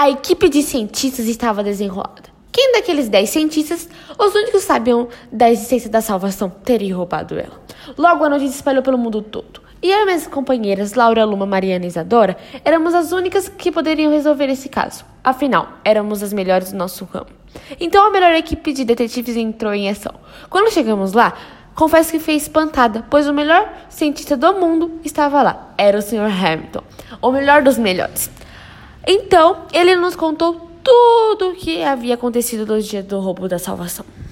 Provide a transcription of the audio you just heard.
A equipe de cientistas estava desenrolada. Quem daqueles dez cientistas, os únicos sabiam da existência da salvação, teria roubado ela? Logo, a notícia espalhou pelo mundo todo. E eu e minhas companheiras, Laura, Luma, Mariana e Isadora, éramos as únicas que poderiam resolver esse caso. Afinal, éramos as melhores do nosso ramo. Então a melhor equipe de detetives entrou em ação. Quando chegamos lá, confesso que fiquei espantada, pois o melhor cientista do mundo estava lá. Era o Sr. Hamilton, o melhor dos melhores. Então, ele nos contou tudo o que havia acontecido no dia do roubo da salvação.